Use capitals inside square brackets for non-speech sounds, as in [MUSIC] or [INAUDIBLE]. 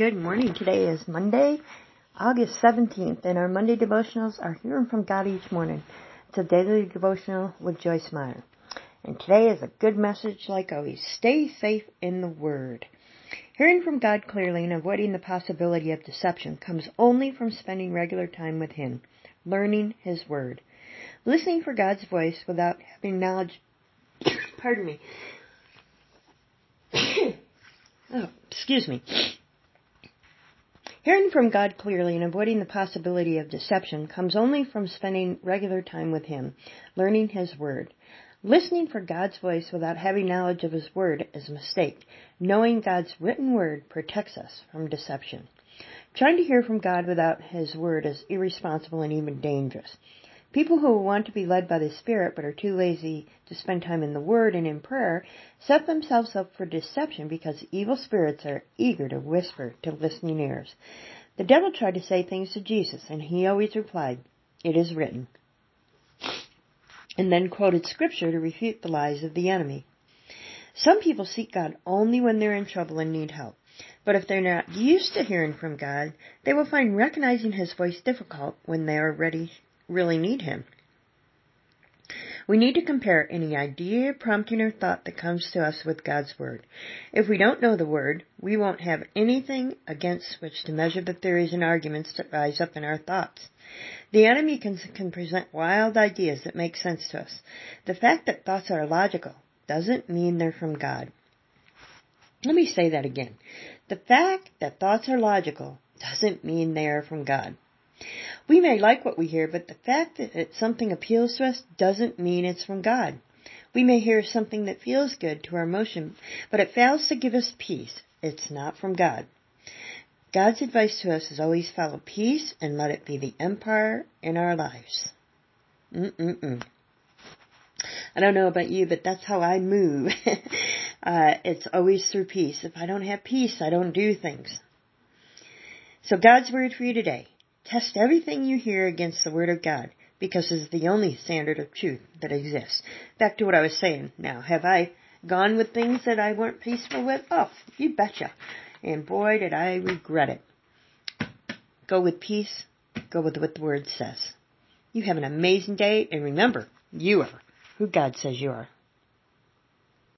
Good morning. Today is Monday, August 17th, and our Monday devotionals are hearing from God each morning. It's a daily devotional with Joyce Meyer. And today is a good message like always. Stay safe in the Word. Hearing from God clearly and avoiding the possibility of deception comes only from spending regular time with Him, learning His Word. Listening for God's voice without having knowledge, [COUGHS] pardon me. [COUGHS] oh, excuse me. Hearing from God clearly and avoiding the possibility of deception comes only from spending regular time with Him, learning His Word. Listening for God's voice without having knowledge of His Word is a mistake. Knowing God's written Word protects us from deception. Trying to hear from God without His Word is irresponsible and even dangerous. People who want to be led by the Spirit but are too lazy to spend time in the Word and in prayer set themselves up for deception because evil spirits are eager to whisper to listening ears. The devil tried to say things to Jesus and he always replied, It is written. And then quoted scripture to refute the lies of the enemy. Some people seek God only when they're in trouble and need help. But if they're not used to hearing from God, they will find recognizing His voice difficult when they are ready really need Him. We need to compare any idea, prompting, or thought that comes to us with God's Word. If we don't know the Word, we won't have anything against which to measure the theories and arguments that rise up in our thoughts. The enemy can, can present wild ideas that make sense to us. The fact that thoughts are logical doesn't mean they're from God. Let me say that again. The fact that thoughts are logical doesn't mean they are from God. We may like what we hear, but the fact that something appeals to us doesn't mean it's from God. We may hear something that feels good to our emotion, but it fails to give us peace. It's not from God. God's advice to us is always follow peace and let it be the empire in our lives. Mm-mm-mm. I don't know about you, but that's how I move. [LAUGHS] uh, it's always through peace. If I don't have peace, I don't do things. So God's word for you today. Test everything you hear against the Word of God, because it's the only standard of truth that exists. Back to what I was saying now. Have I gone with things that I weren't peaceful with? Oh, you betcha. And boy, did I regret it. Go with peace. Go with what the Word says. You have an amazing day, and remember, you are who God says you are.